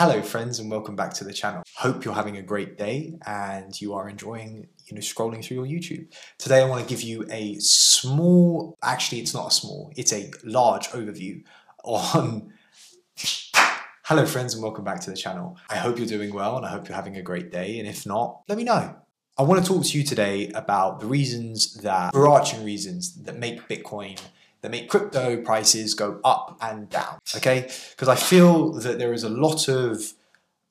Hello friends and welcome back to the channel. Hope you're having a great day and you are enjoying you know scrolling through your YouTube. Today I want to give you a small actually it's not a small, it's a large overview on Hello friends and welcome back to the channel. I hope you're doing well and I hope you're having a great day and if not, let me know. I want to talk to you today about the reasons that overarching reasons that make Bitcoin that make crypto prices go up and down. Okay, because I feel that there is a lot of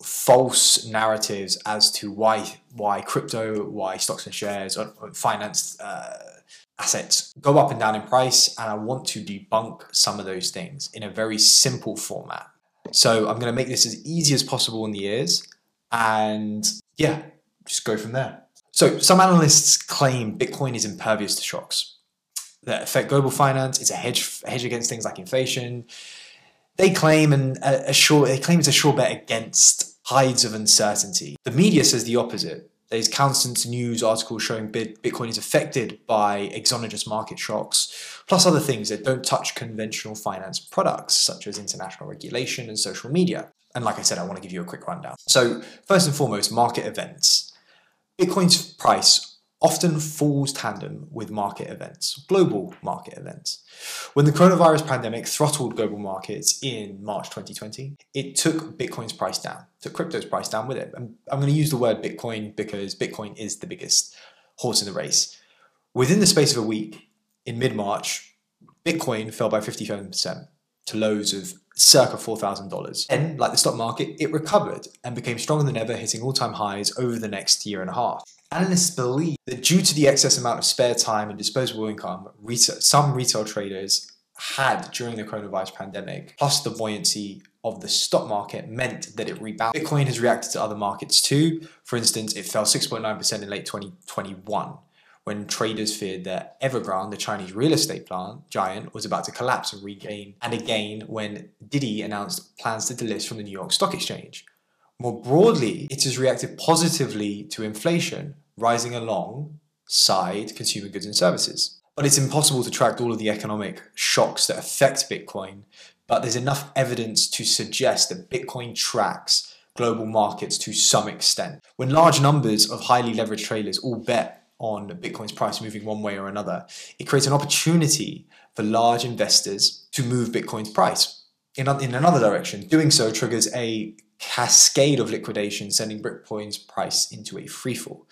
false narratives as to why why crypto, why stocks and shares, or finance uh, assets go up and down in price, and I want to debunk some of those things in a very simple format. So I'm going to make this as easy as possible in the ears, and yeah, just go from there. So some analysts claim Bitcoin is impervious to shocks that affect global finance. It's a hedge hedge against things like inflation. They claim and assure they claim it's a sure bet against hides of uncertainty. The media says the opposite. There's constant news articles showing Bitcoin is affected by exogenous market shocks, plus other things that don't touch conventional finance products, such as international regulation and social media. And like I said, I want to give you a quick rundown. So, first and foremost, market events. Bitcoin's price often falls tandem with market events, global market events. When the coronavirus pandemic throttled global markets in March 2020, it took Bitcoin's price down, took crypto's price down with it. And I'm going to use the word Bitcoin because Bitcoin is the biggest horse in the race. Within the space of a week, in mid March, Bitcoin fell by 57% to lows of circa $4,000. Then, like the stock market, it recovered and became stronger than ever, hitting all time highs over the next year and a half. Analysts believe that due to the excess amount of spare time and disposable income, some retail traders had during the coronavirus pandemic, plus the buoyancy of the stock market meant that it rebounded. Bitcoin has reacted to other markets too. For instance, it fell 6.9% in late 2021 when traders feared that Evergrande, the Chinese real estate plant giant, was about to collapse and regain, and again when Didi announced plans to delist from the New York Stock Exchange. More broadly, it has reacted positively to inflation, rising alongside consumer goods and services. But it's impossible to track all of the economic shocks that affect Bitcoin, but there's enough evidence to suggest that Bitcoin tracks global markets to some extent. When large numbers of highly leveraged traders all bet on Bitcoin's price moving one way or another, it creates an opportunity for large investors to move Bitcoin's price in, in another direction. Doing so triggers a cascade of liquidation, sending Bitcoin's price into a freefall,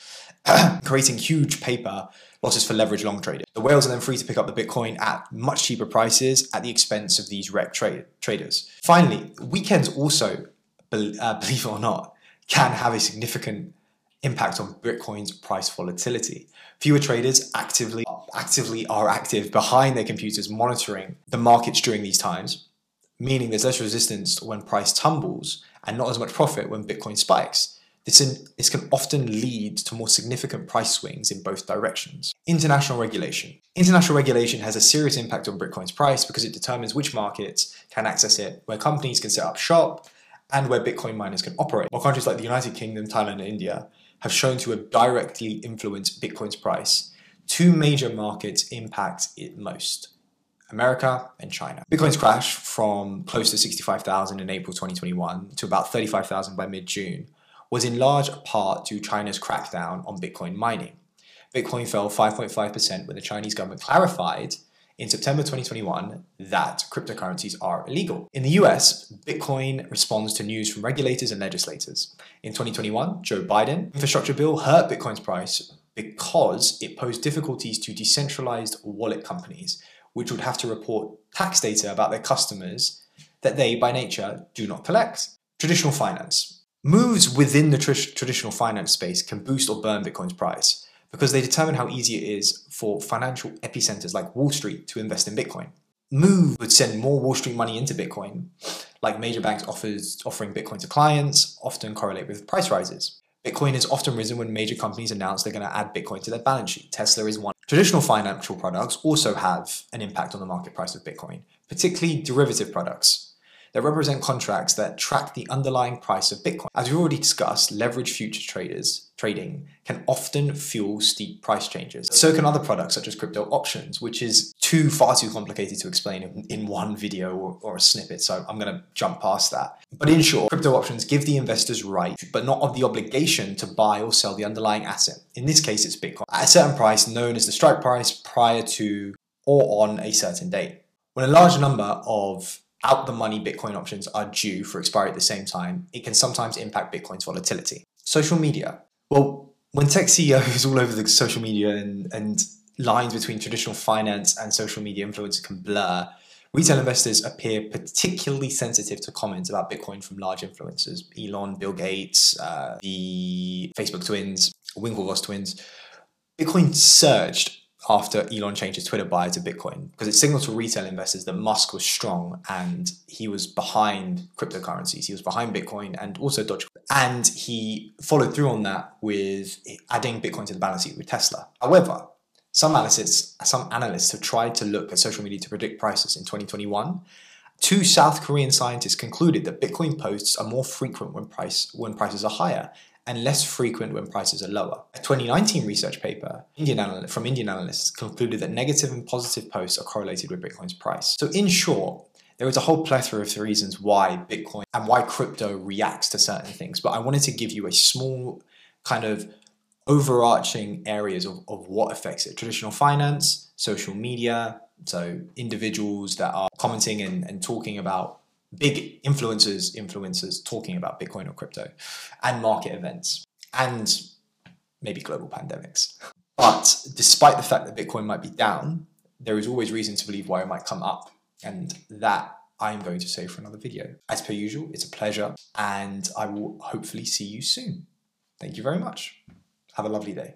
creating huge paper losses for leverage long traders. The whales are then free to pick up the Bitcoin at much cheaper prices at the expense of these rec trade traders. Finally, weekends also, uh, believe it or not, can have a significant impact on Bitcoin's price volatility. Fewer traders actively actively are active behind their computers monitoring the markets during these times, meaning there's less resistance when price tumbles and not as much profit when Bitcoin spikes. This, in, this can often lead to more significant price swings in both directions. International regulation. International regulation has a serious impact on Bitcoin's price because it determines which markets can access it, where companies can set up shop, and where Bitcoin miners can operate. While countries like the United Kingdom, Thailand, and India have shown to have directly influenced Bitcoin's price, two major markets impact it most America and China. Bitcoin's crash from close to 65,000 in April 2021 to about 35,000 by mid June was in large part due to China's crackdown on Bitcoin mining. Bitcoin fell 5.5% when the Chinese government clarified in September 2021 that cryptocurrencies are illegal. In the US, Bitcoin responds to news from regulators and legislators. In 2021, Joe Biden infrastructure bill hurt Bitcoin's price because it posed difficulties to decentralized wallet companies which would have to report tax data about their customers that they, by nature, do not collect. Traditional finance. Moves within the tr- traditional finance space can boost or burn Bitcoin's price because they determine how easy it is for financial epicenters like Wall Street to invest in Bitcoin. Move would send more Wall Street money into Bitcoin, like major banks offers, offering Bitcoin to clients, often correlate with price rises. Bitcoin has often risen when major companies announce they're going to add Bitcoin to their balance sheet. Tesla is one. Traditional financial products also have an impact on the market price of Bitcoin, particularly derivative products. That represent contracts that track the underlying price of Bitcoin. As we've already discussed, leverage future traders trading can often fuel steep price changes. So can other products such as crypto options, which is too far too complicated to explain in, one video or, or a snippet. So I'm going to jump past that. But in short, crypto options give the investors right, but not of the obligation to buy or sell the underlying asset. In this case, it's Bitcoin at a certain price known as the strike price prior to or on a certain date. When a large number of out the money Bitcoin options are due for expiry at the same time, it can sometimes impact Bitcoin's volatility. Social media. Well, when tech CEOs all over the social media and, and lines between traditional finance and social media influence can blur, retail investors appear particularly sensitive to comments about Bitcoin from large influencers Elon, Bill Gates, uh, the Facebook twins, Winklevoss twins. Bitcoin surged after Elon changed his Twitter bio to Bitcoin because it signaled to retail investors that Musk was strong and he was behind cryptocurrencies. He was behind Bitcoin and also Dogecoin. And he followed through on that with adding Bitcoin to the balance sheet with Tesla. However, some analysts, some analysts have tried to look at social media to predict prices in 2021. Two South Korean scientists concluded that Bitcoin posts are more frequent when price when prices are higher and less frequent when prices are lower. A 2019 research paper Indian from Indian analysts concluded that negative and positive posts are correlated with Bitcoin's price. So, in short, there is a whole plethora of reasons why Bitcoin and why crypto reacts to certain things, but I wanted to give you a small kind of overarching areas of, of what affects it traditional finance, social media, so individuals that are commenting and, and talking about big influencers, influencers talking about Bitcoin or crypto, and market events, and maybe global pandemics. But despite the fact that Bitcoin might be down, there is always reason to believe why it might come up. And that I am going to say for another video. As per usual, it's a pleasure, and I will hopefully see you soon. Thank you very much. Have a lovely day.